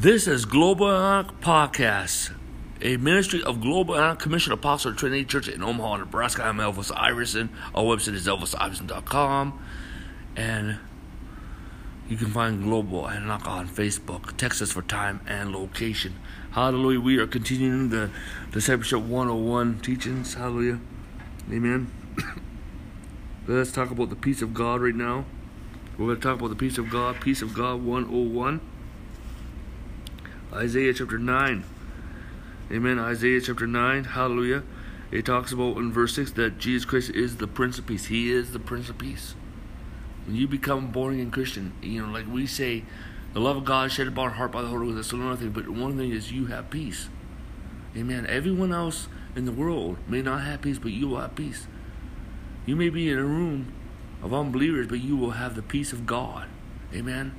This is Global Antioch Podcast, a ministry of Global Antioch Commission Apostle Trinity Church in Omaha, Nebraska. I'm Elvis Iverson. Our website is elvisiverson.com. And you can find Global Antioch on Facebook. Text us for time and location. Hallelujah. We are continuing the Discipleship 101 teachings. Hallelujah. Amen. Let's talk about the peace of God right now. We're going to talk about the peace of God, peace of God 101. Isaiah chapter 9. Amen. Isaiah chapter 9. Hallelujah. It talks about in verse 6 that Jesus Christ is the Prince of Peace. He is the Prince of Peace. When you become born again Christian, you know, like we say, the love of God shed upon our heart by the Holy Ghost. That's another thing. But one thing is you have peace. Amen. Everyone else in the world may not have peace, but you will have peace. You may be in a room of unbelievers, but you will have the peace of God. Amen.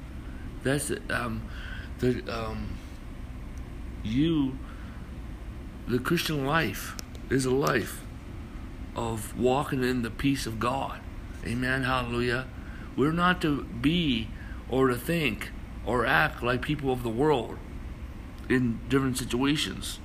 That's um, the um, you, the Christian life is a life of walking in the peace of God. Amen. Hallelujah. We're not to be or to think or act like people of the world in different situations.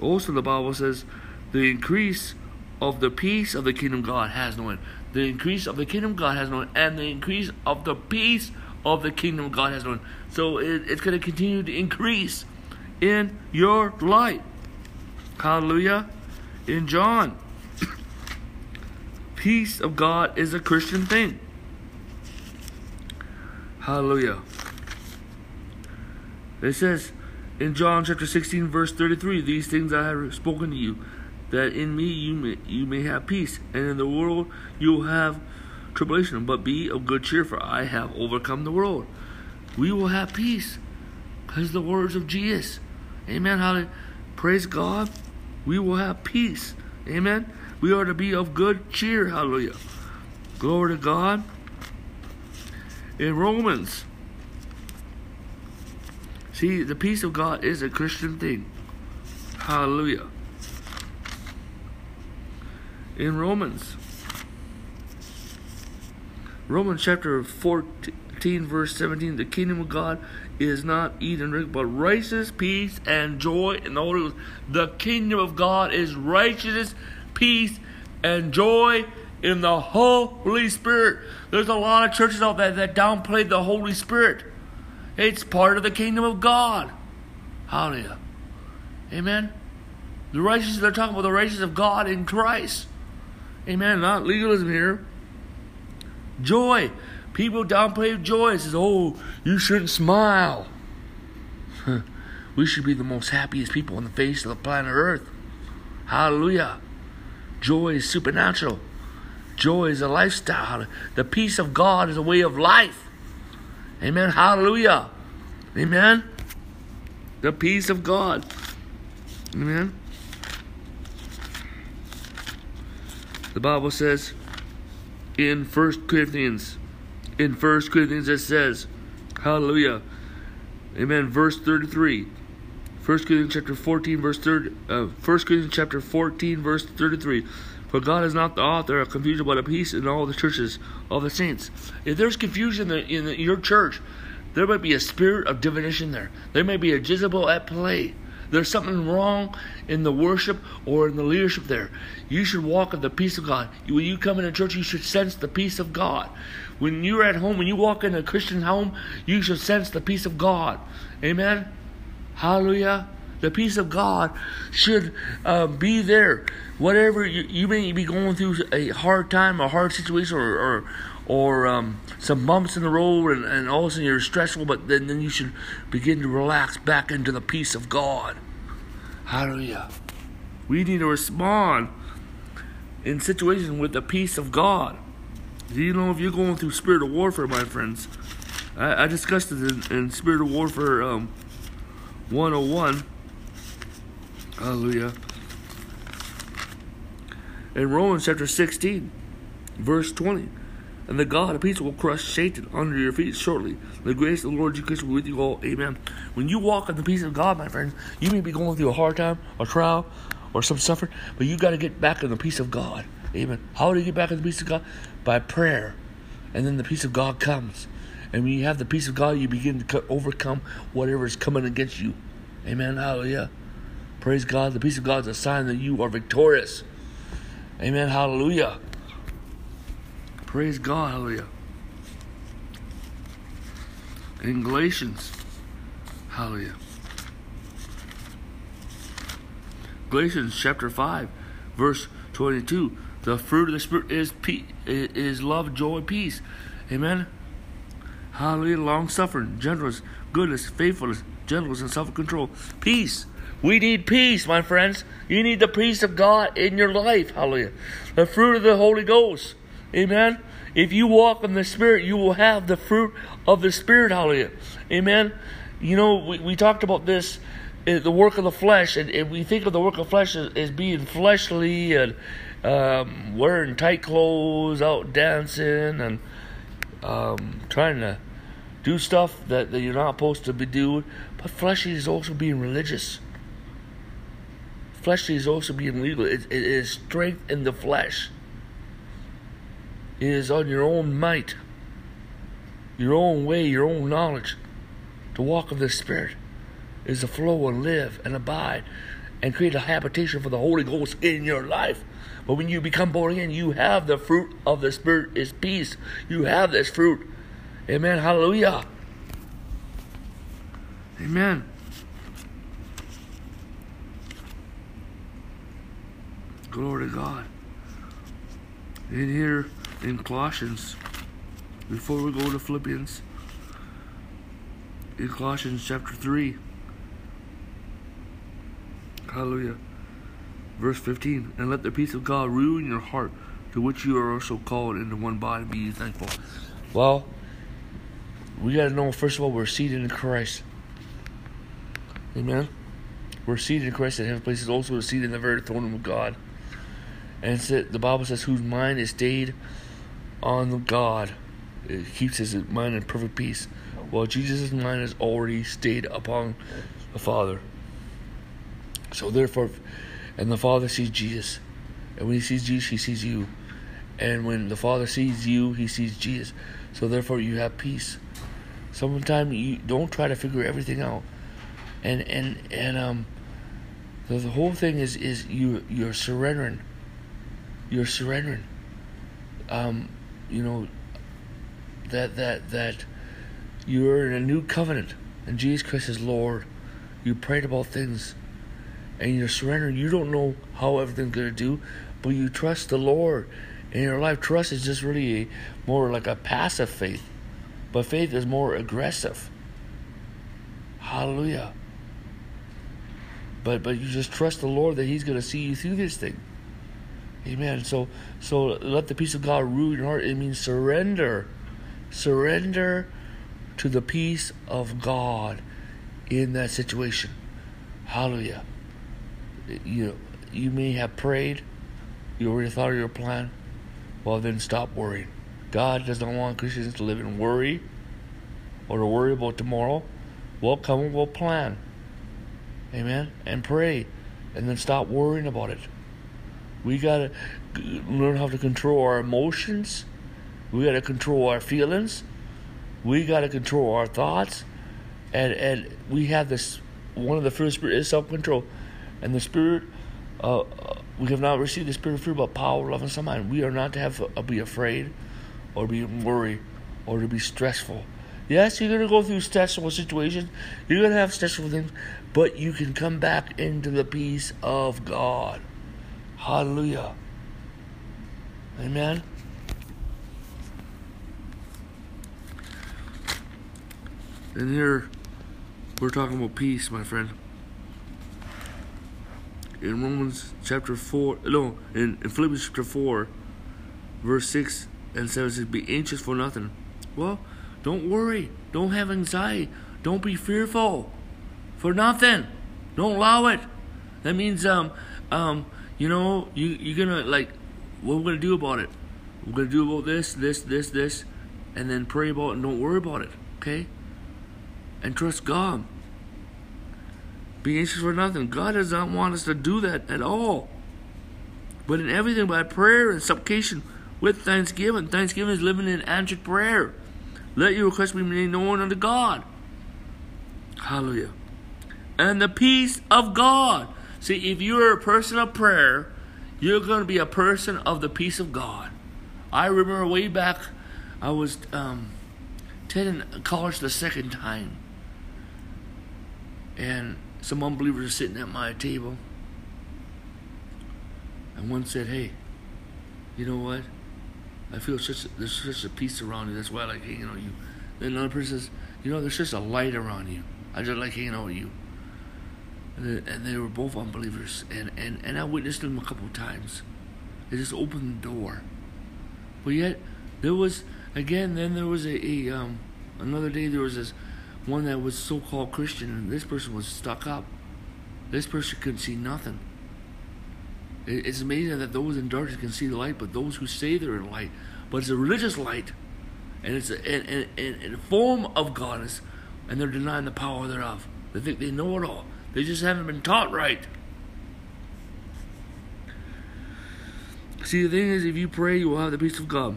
Also, the Bible says the increase of the peace of the kingdom of God has no end. The increase of the kingdom of God has no end, and the increase of the peace of the kingdom of God has no end. So it, it's going to continue to increase in your light. Hallelujah. In John, peace of God is a Christian thing. Hallelujah. It says in John chapter 16, verse 33, These things I have spoken to you, that in me you may, you may have peace, and in the world you will have tribulation. But be of good cheer, for I have overcome the world. We will have peace because the words of Jesus. Amen. Hallelujah. Praise God. We will have peace. Amen. We are to be of good cheer. Hallelujah. Glory to God. In Romans, see, the peace of God is a Christian thing. Hallelujah. In Romans, Romans chapter 14, verse 17, the kingdom of God is not eat and drink, but righteousness, peace, and joy in the Holy Ghost. The kingdom of God is righteousness, peace, and joy in the Holy Spirit. There's a lot of churches out there that downplay the Holy Spirit. It's part of the kingdom of God. Hallelujah. Amen. The righteousness, they're talking about the righteousness of God in Christ. Amen. Not legalism here. Joy. People downplay joy. It says, oh, you shouldn't smile. we should be the most happiest people on the face of the planet Earth. Hallelujah. Joy is supernatural. Joy is a lifestyle. The peace of God is a way of life. Amen. Hallelujah. Amen. The peace of God. Amen. The Bible says in First Corinthians, in First Corinthians it says, Hallelujah. Amen. Verse 33. 1 Corinthians chapter 14, verse 30, uh, 1 Corinthians chapter 14, verse 33. For God is not the author of confusion, but of peace in all the churches of the saints. If there's confusion in, in your church, there might be a spirit of divination there. There may be a Jezebel at play. There's something wrong in the worship or in the leadership there. You should walk in the peace of God. When you come into church, you should sense the peace of God. When you're at home, when you walk in a Christian home, you should sense the peace of God. Amen. Hallelujah. The peace of God should uh, be there. Whatever you, you, may be going through a hard time, a hard situation, or or, or um, some bumps in the road, and, and all of a sudden you're stressful, but then, then you should begin to relax back into the peace of God. Hallelujah. We need to respond in situations with the peace of God. You know if you're going through spiritual warfare, my friends? I, I discussed it in, in Spiritual Warfare um, 101. Hallelujah. In Romans chapter 16, verse 20. And the God of peace will crush Satan under your feet shortly. The grace of the Lord Jesus Christ will be with you all. Amen. When you walk in the peace of God, my friend, you may be going through a hard time, a trial, or some suffering, but you got to get back in the peace of God. Amen. How do you get back in the peace of God? By prayer. And then the peace of God comes. And when you have the peace of God, you begin to overcome whatever is coming against you. Amen. Hallelujah. Praise God. The peace of God is a sign that you are victorious. Amen. Hallelujah. Praise God. Hallelujah. In Galatians. Hallelujah. Galatians chapter 5, verse 22. The fruit of the Spirit is peace, is love, joy, peace. Amen. Hallelujah. Long suffering, gentleness, goodness, faithfulness, gentleness, and self control. Peace. We need peace, my friends. You need the peace of God in your life. Hallelujah. The fruit of the Holy Ghost. Amen. If you walk in the Spirit, you will have the fruit of the Spirit. Hallelujah. Amen. You know, we, we talked about this, uh, the work of the flesh, and, and, we think of the work of flesh as, as being fleshly and um, wearing tight clothes, out dancing, and um, trying to do stuff that, that you're not supposed to be doing. But fleshly is also being religious. Fleshly is also being legal. It, it is strength in the flesh. Is on your own might, your own way, your own knowledge. To walk of the Spirit is to flow and live and abide and create a habitation for the Holy Ghost in your life. But when you become born again, you have the fruit of the Spirit is peace. You have this fruit. Amen. Hallelujah. Amen. Glory to God. In here in Colossians, before we go to Philippians, in Colossians chapter 3, hallelujah, verse 15, and let the peace of God rule in your heart, to which you are also called into one body, be thankful. Well, we got to know, first of all, we're seated in Christ. Amen. We're seated in Christ in heavenly places, also seated in the very throne of God. And the Bible says, whose mind is stayed on God. It keeps his mind in perfect peace. while Jesus' mind is already stayed upon the Father. So therefore, and the Father sees Jesus. And when he sees Jesus, he sees you. And when the Father sees you, he sees Jesus. So therefore, you have peace. Sometimes you don't try to figure everything out. And and and um, the, the whole thing is is you you're surrendering you're surrendering. Um, you know that that that you're in a new covenant, and Jesus Christ is Lord. You prayed about things, and you're surrendering. You don't know how everything's gonna do, but you trust the Lord in your life. Trust is just really a, more like a passive faith, but faith is more aggressive. Hallelujah. But but you just trust the Lord that He's gonna see you through this thing. Amen. So so let the peace of God rule your heart. It means surrender. Surrender to the peace of God in that situation. Hallelujah. You you may have prayed, you already thought of your plan. Well then stop worrying. God does not want Christians to live in worry or to worry about tomorrow. We'll come we'll plan. Amen. And pray. And then stop worrying about it. We gotta learn how to control our emotions. We gotta control our feelings. We gotta control our thoughts. And and we have this. One of the fruit of the spirit is self control, and the spirit. Uh, uh, we have not received the spirit of fruit, but power, love, and some mind. We are not to have uh, be afraid, or be worried, or to be stressful. Yes, you're gonna go through stressful situations. You're gonna have stressful things, but you can come back into the peace of God. Hallelujah. Amen. And here we're talking about peace, my friend. In Romans chapter 4, no, in, in Philippians chapter 4, verse 6 and 7 says, Be anxious for nothing. Well, don't worry. Don't have anxiety. Don't be fearful for nothing. Don't allow it. That means um um you know, you you're gonna like, what we're gonna do about it? We're gonna do about this, this, this, this, and then pray about it and don't worry about it, okay? And trust God. Be anxious for nothing. God does not want us to do that at all. But in everything by prayer and supplication with thanksgiving. Thanksgiving is living in answered prayer. Let your request be made known unto God. Hallelujah. And the peace of God. See, if you're a person of prayer, you're going to be a person of the peace of God. I remember way back, I was um, attending college the second time, and some unbelievers are sitting at my table, and one said, "Hey, you know what? I feel such there's such a peace around you. That's why I like hanging with you." Then another person says, "You know, there's just a light around you. I just like hanging out with you." And they, were both unbelievers, and, and, and I witnessed them a couple of times. They just opened the door. But yet, there was again. Then there was a, a um, another day. There was this one that was so-called Christian, and this person was stuck up. This person couldn't see nothing. It, it's amazing that those in darkness can see the light, but those who say they're in light, but it's a religious light, and it's a, and, and, and a form of godness, and they're denying the power thereof. They think they know it all. They just haven't been taught right. See, the thing is, if you pray, you will have the peace of God.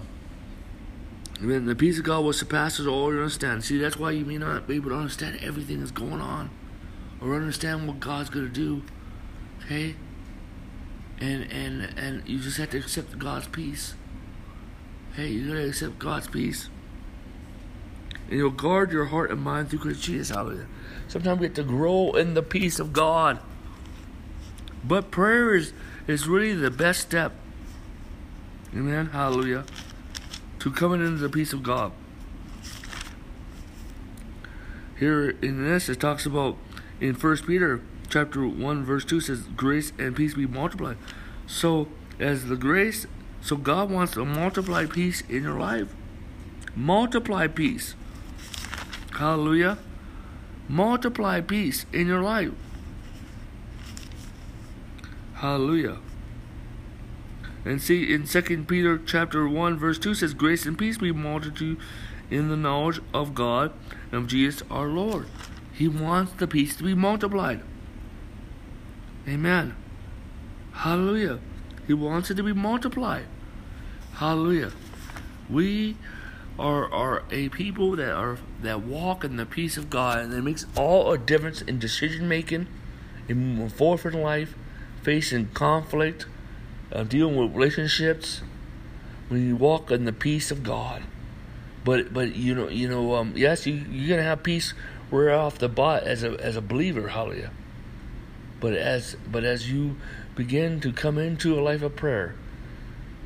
Amen. The peace of God will surpass all your understanding. See, that's why you may not be able to understand everything that's going on, or understand what God's going to do. Okay. And and and you just have to accept God's peace. Hey, you gotta accept God's peace. And you'll guard your heart and mind through Christ Jesus. Hallelujah. Sometimes we have to grow in the peace of God. But prayer is, is really the best step. Amen. Hallelujah. To coming into the peace of God. Here in this it talks about in First Peter chapter one verse two says grace and peace be multiplied. So as the grace so God wants to multiply peace in your life. Multiply peace. Hallelujah. Multiply peace in your life. Hallelujah. And see in Second Peter chapter one verse two says, Grace and peace be multitude in the knowledge of God and of Jesus our Lord. He wants the peace to be multiplied. Amen. Hallelujah. He wants it to be multiplied. Hallelujah. We are are a people that are that walk in the peace of God, and it makes all a difference in decision making, in moving forward in life, facing conflict, uh, dealing with relationships. When you walk in the peace of God, but but you know you know um, yes you you're gonna have peace right off the bat as a as a believer, hallelujah. But as but as you begin to come into a life of prayer,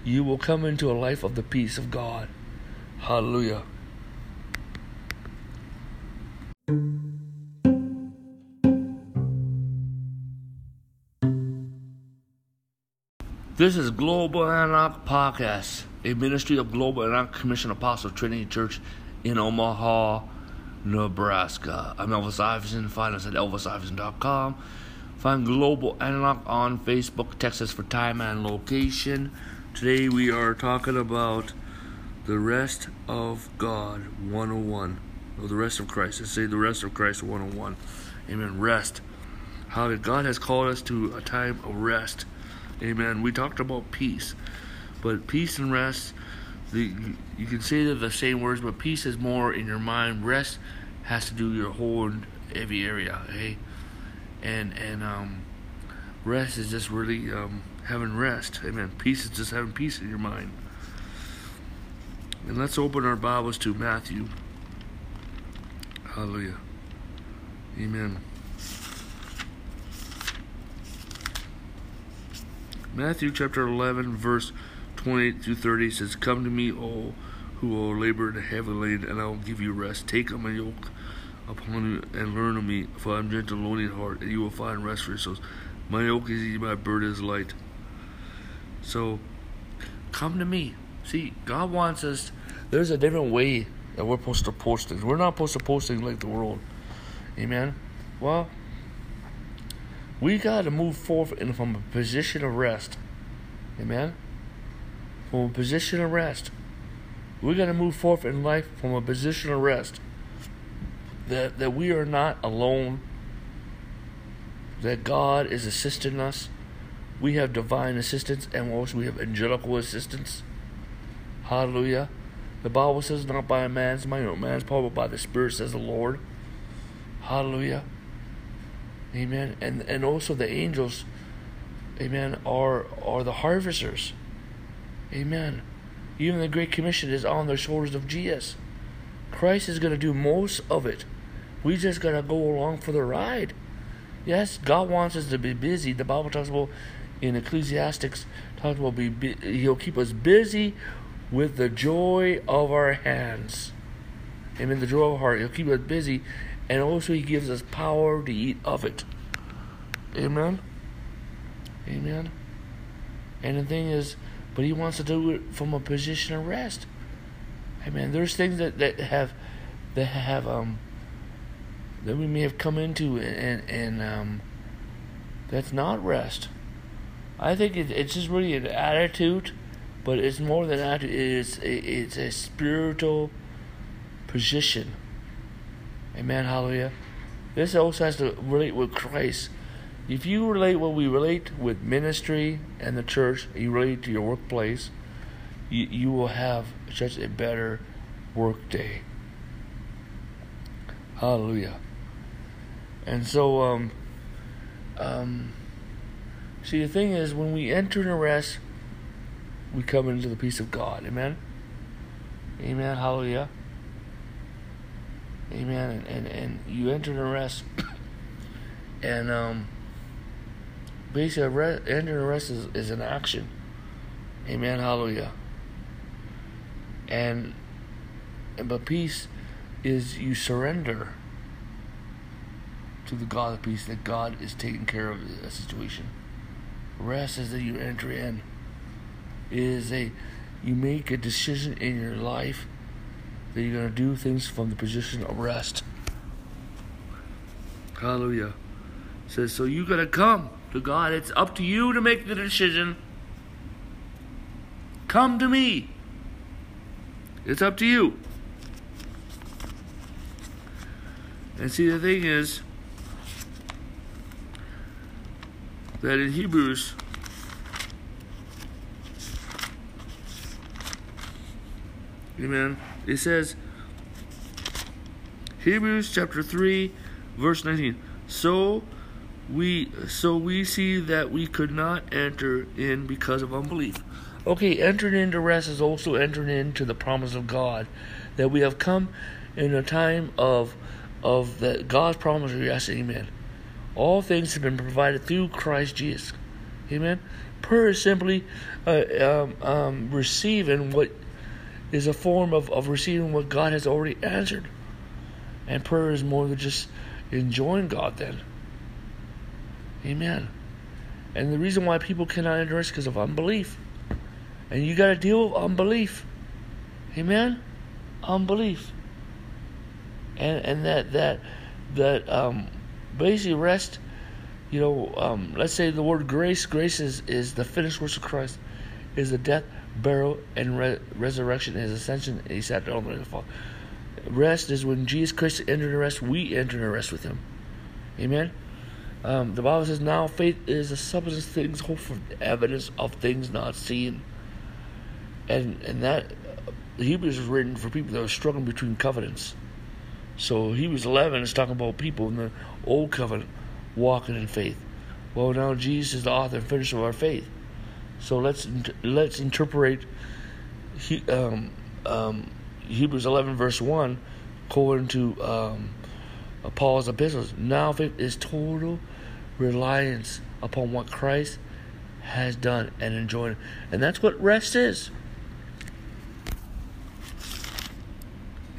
you will come into a life of the peace of God. Hallelujah. This is Global Antioch Podcast, a ministry of Global Antioch Commission Apostle Trinity Church in Omaha, Nebraska. I'm Elvis Iverson. Find us at elvisiverson.com. Find Global Antioch on Facebook. Text us for time and location. Today we are talking about the rest of God 101. Or the rest of Christ. Let's say the rest of Christ 101. Amen. Rest. How that God has called us to a time of rest. Amen. We talked about peace. But peace and rest, the, you can say they're the same words, but peace is more in your mind. Rest has to do your whole every area. Hey? And and um rest is just really um having rest. Amen. Peace is just having peace in your mind. And let's open our Bibles to Matthew. Hallelujah. Amen. Matthew chapter 11, verse 28 through 30 says, Come to me, all who are labor and heavy laden, and I will give you rest. Take up my yoke upon you and learn of me, for I am gentle and lowly in heart, and you will find rest for your souls. My yoke is easy, my burden is light. So, come to me. See, God wants us. There's a different way that we're supposed to post things. We're not supposed to post things like the world. Amen. Well, we got to move forward from a position of rest. Amen. From a position of rest. We got to move forward in life from a position of rest. That that we are not alone. That God is assisting us. We have divine assistance and also we have angelical assistance. Hallelujah. The Bible says, not by a man's might or man's power, but by the Spirit, says the Lord. Hallelujah. Amen. And and also the angels, amen, are are the harvesters. Amen. Even the Great Commission is on the shoulders of Jesus. Christ is going to do most of it. We just got to go along for the ride. Yes, God wants us to be busy. The Bible talks about in Ecclesiastics talks about be, He'll keep us busy with the joy of our hands. Amen. The joy of our heart. He'll keep us busy, and also He gives us power to eat of it. Amen. Amen. And the thing is, but He wants to do it from a position of rest. Amen. There's things that that have that have um that we may have come into and and um that's not rest. I think it, it's just really an attitude but it's more than that. It's it's a spiritual position. Amen. Hallelujah. This also has to relate with Christ. If you relate what we relate with ministry and the church, you relate to your workplace, you, you will have such a better work day. Hallelujah. And so, um, um, see, the thing is, when we enter in rest, we come into the peace of God. Amen. Amen. Hallelujah. Amen. And and, and you enter the rest, and um, basically, rest, entering rest is, is an action. Amen. Hallelujah. And, and but peace is you surrender to the God of peace that God is taking care of the situation. Rest is that you enter in is a you make a decision in your life that you're going to do things from the position of rest. Hallelujah. It says so you got to come to God. It's up to you to make the decision. Come to me. It's up to you. And see, the thing is that in Hebrews Amen. It says, Hebrews chapter 3, verse 19. So we so we see that we could not enter in because of unbelief. Okay, entering into rest is also entering into the promise of God that we have come in a time of of that God's promise. Yes, amen. All things have been provided through Christ Jesus. Amen. Prayer is simply uh, um, um, receiving what is a form of, of receiving what God has already answered. And prayer is more than just enjoying God then. Amen. And the reason why people cannot enter is because of unbelief. And you got to deal with unbelief. Amen? Unbelief. And and that that that um basically rest, you know, um, let's say the word grace, grace is, is the finished works of Christ, is the death, burial, and re- resurrection, his ascension, and he sat down on the Father. Rest is when Jesus Christ entered the rest, we enter the rest with him. Amen. Um, the Bible says, "Now faith is the substance of things hoped for, the evidence of things not seen." And and that uh, Hebrews was written for people that were struggling between covenants. So Hebrews 11 is talking about people in the old covenant walking in faith. Well, now Jesus is the author and finisher of our faith. So let's let's interpret he, um, um, Hebrews 11 verse 1 according to um, Paul's epistles. Now faith is total reliance upon what Christ has done and enjoyed. and that's what rest is.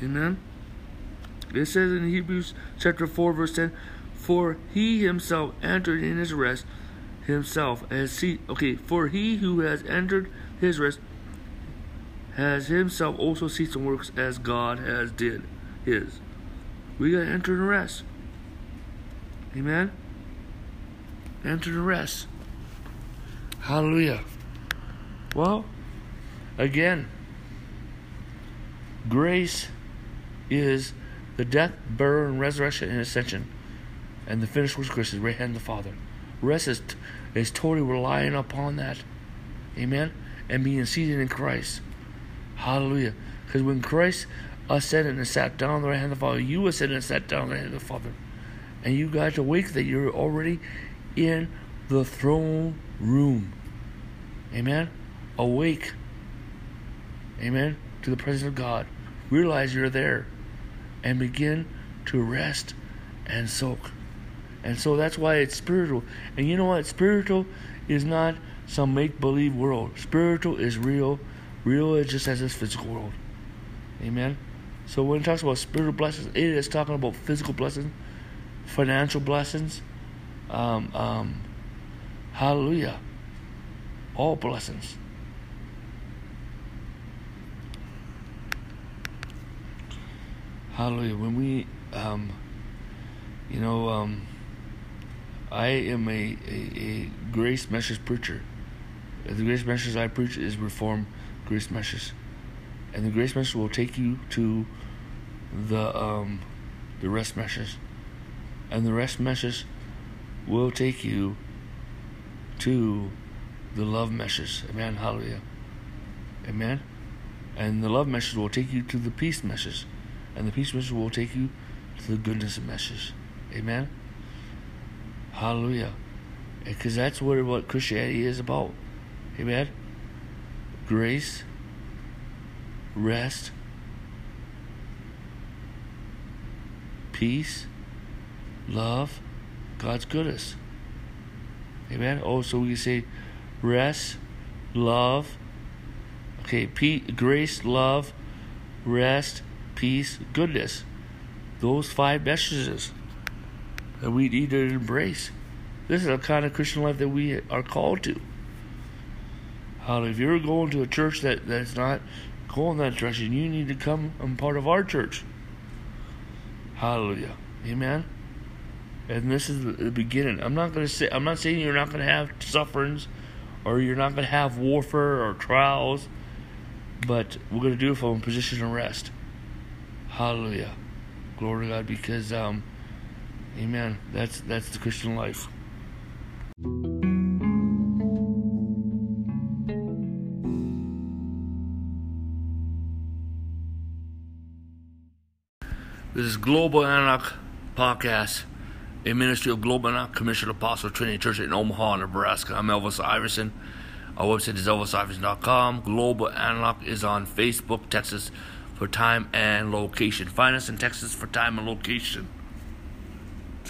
Amen. It says in Hebrews chapter 4 verse 10, For he himself entered in his rest himself as see okay for he who has entered his rest has himself also ceased and works as God has did his. We gotta enter the rest. Amen. Enter the rest. Hallelujah. Well, again, grace is the death, burial, and resurrection and ascension, and the finished work of Christ is right hand of the Father. Rest is, is totally relying upon that. Amen? And being seated in Christ. Hallelujah. Because when Christ ascended and sat down on the right hand of the Father, you ascended and sat down on the right hand of the Father. And you got to wake that you're already in the throne room. Amen? Awake. Amen? To the presence of God. Realize you're there. And begin to rest and soak. And so that's why it's spiritual. And you know what? Spiritual is not some make believe world. Spiritual is real. Real is just as this physical world. Amen. So when it talks about spiritual blessings, it is talking about physical blessings, financial blessings. Um, um, hallelujah. All blessings. Hallelujah. When we, um, you know, um, I am a, a, a grace message preacher. The grace message I preach is reform grace message, and the grace message will take you to the um, the rest message, and the rest message will take you to the love message. Amen. Hallelujah. Amen. And the love message will take you to the peace message, and the peace message will take you to the goodness message. Amen. Hallelujah. Because that's what, what Christianity is about. Amen. Grace, rest, peace, love, God's goodness. Amen. Oh, so we say rest, love, okay, peace, grace, love, rest, peace, goodness. Those five messages that we need to embrace. This is the kind of Christian life that we are called to. If you're going to a church that, that's not going that direction, you need to come and part of our church. Hallelujah. Amen. And this is the beginning. I'm not gonna say I'm not saying you're not gonna have sufferings or you're not gonna have warfare or trials, but we're gonna do it from a position of rest. Hallelujah. Glory to God because um Amen. That's that's the Christian life. This is Global Antioch Podcast, a ministry of Global Antioch Commissioned Apostle Trinity Church in Omaha, Nebraska. I'm Elvis Iverson. Our website is elvisiverson.com. Global Antioch is on Facebook, Texas for time and location. Find us in Texas for time and location.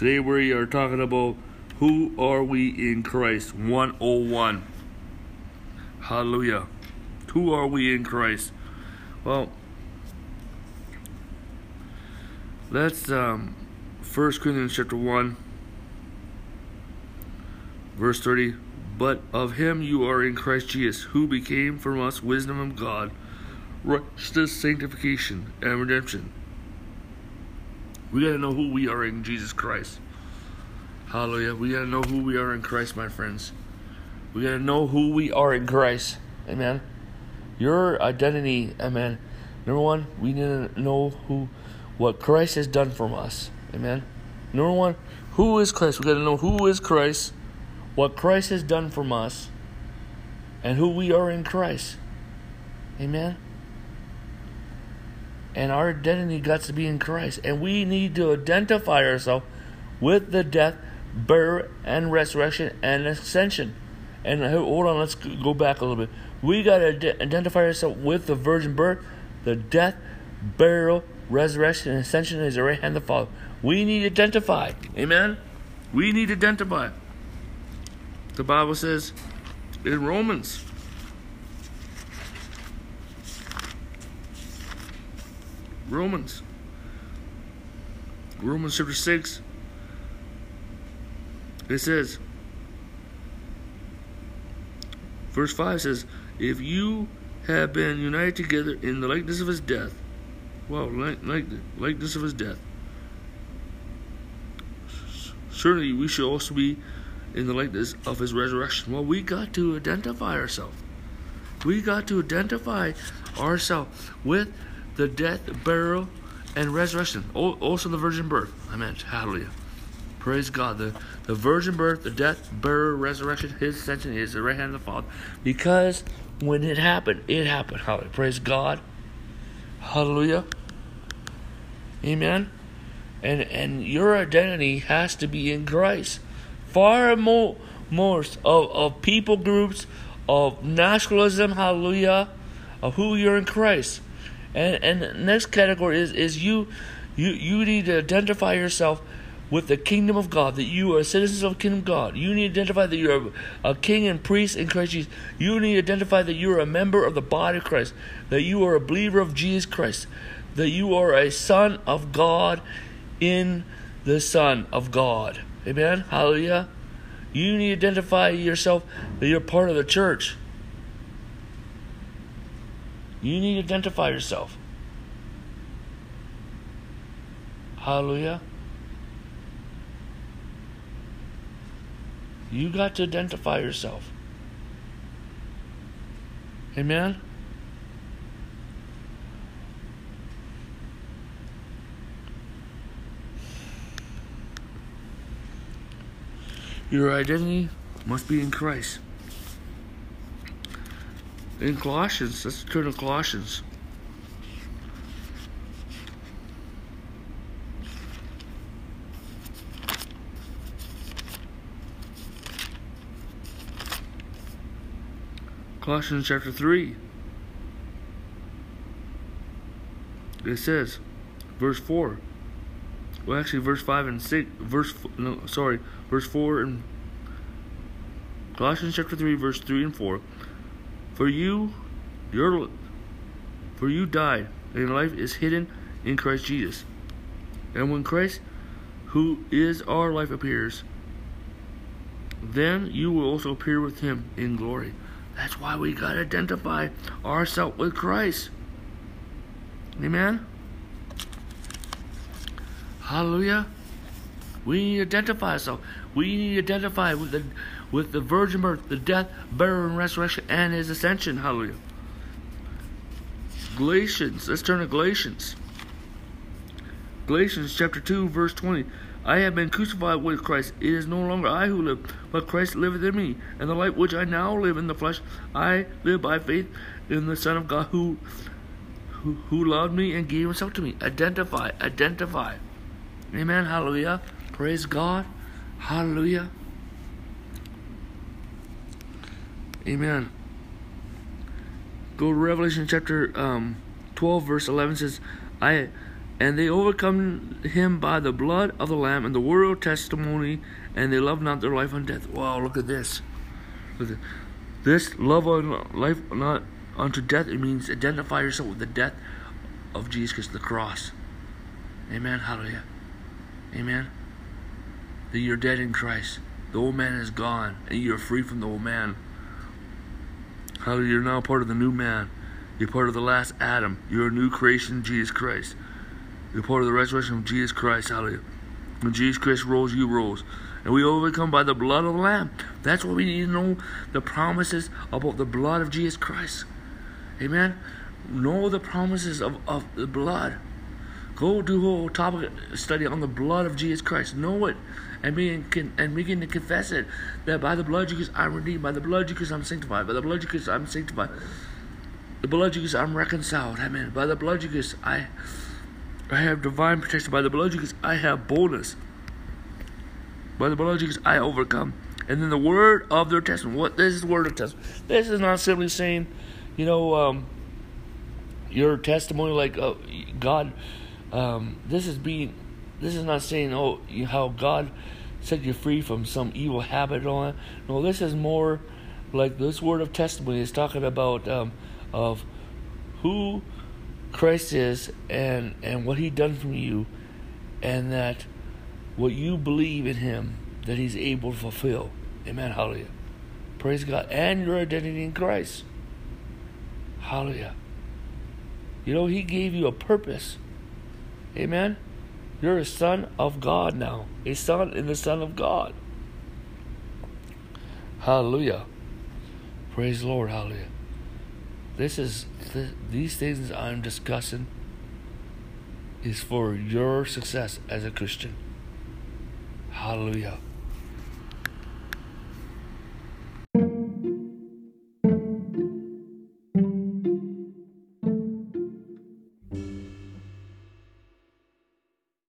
Today we are talking about who are we in Christ 101. Hallelujah. Who are we in Christ? Well, let's um 1 Corinthians chapter 1 verse 30 but of him you are in Christ Jesus who became from us wisdom of God righteousness sanctification and redemption we got to know who we are in Jesus Christ. Hallelujah. We got to know who we are in Christ, my friends. We got to know who we are in Christ. Amen. Your identity, amen. Number one, we need to know who, what Christ has done for us. Amen. Number one, who is Christ? We got to know who is Christ, what Christ has done for us, and who we are in Christ. Amen and our identity got to be in Christ. And we need to identify ourselves with the death, burial, and resurrection and ascension. And hold on, let's go back a little bit. We got to identify ourselves with the virgin birth, the death, burial, resurrection, and ascension is the right hand of the Father. We need to identify. Amen? We need to identify. The Bible says in Romans Romans. Romans chapter 6. It says, verse 5 says, If you have been united together in the likeness of his death, well, like, like likeness of his death, certainly we should also be in the likeness of his resurrection. Well, we got to identify ourselves. We got to identify ourselves with the death, burial, and resurrection. Also the virgin birth. I meant, hallelujah. Praise God. The, the virgin birth, the death, burial, resurrection, his ascension is the right hand of the Father. Because when it happened, it happened. Hallelujah. Praise God. Hallelujah. Amen. And and your identity has to be in Christ. Far more most of, of people groups of nationalism, hallelujah, of who you're in Christ. And and next category is, is you you you need to identify yourself with the kingdom of God, that you are citizens of the kingdom of God. You need to identify that you're a, a king and priest in Christ Jesus. You need to identify that you are a member of the body of Christ, that you are a believer of Jesus Christ, that you are a son of God in the Son of God. Amen. Hallelujah. You need to identify yourself that you're part of the church. You need to identify yourself. Hallelujah. You got to identify yourself. Amen. Your identity must be in Christ. In Colossians, let's turn to Colossians. Colossians chapter 3. It says, verse 4. Well, actually, verse 5 and 6. Verse, no, sorry, verse 4 and. Colossians chapter 3, verse 3 and 4. For you, your, for you died, and life is hidden in Christ Jesus. And when Christ, who is our life, appears, then you will also appear with him in glory. That's why we got to identify ourselves with Christ. Amen? Hallelujah. We need to identify ourselves. We need to identify with the with the virgin birth, the death, burial, and resurrection, and his ascension. Hallelujah. Galatians. Let's turn to Galatians. Galatians chapter 2, verse 20. I have been crucified with Christ. It is no longer I who live, but Christ liveth in me. And the life which I now live in the flesh, I live by faith in the Son of God who, who, who loved me and gave himself to me. Identify, identify. Amen. Hallelujah. Praise God. Hallelujah. Amen. Go to Revelation chapter um, 12, verse 11 says, I and they overcome him by the blood of the Lamb and the word of testimony, and they love not their life unto death. Wow, look at this. This love on life not unto death. It means identify yourself with the death of Jesus Christ, the cross. Amen. Hallelujah. Amen. That you're dead in Christ. The old man is gone, and you're free from the old man. Hallelujah. You're now part of the new man. You're part of the last Adam. You're a new creation, Jesus Christ. You're part of the resurrection of Jesus Christ. Hallelujah. When Jesus Christ rose, you rose. And we overcome by the blood of the Lamb. That's what we need to know the promises about the blood of Jesus Christ. Amen. Know the promises of, of the blood. Go do a whole topic study on the blood of Jesus Christ. Know it and begin, and begin to confess it. That by the blood of Jesus I'm redeemed. By the blood of Jesus I'm sanctified. By the blood of Jesus I'm sanctified. The blood of Jesus I'm reconciled. Amen. By the blood of Jesus I I have divine protection. By the blood of Jesus, I have boldness. By the blood of Jesus, I overcome. And then the word of their testimony. What this is the word of testimony. This is not simply saying, you know, um, your testimony like uh, God. Um, this is being. This is not saying, oh, how God set you free from some evil habit on. No, this is more like this word of testimony is talking about um, of who Christ is and and what he done for you and that what you believe in him that he's able to fulfill. Amen. Hallelujah. Praise God. And your identity in Christ. Hallelujah. You know, he gave you a purpose. Amen. You're a son of God now. A son in the Son of God. Hallelujah. Praise the Lord. Hallelujah. This is th- these things I'm discussing is for your success as a Christian. Hallelujah.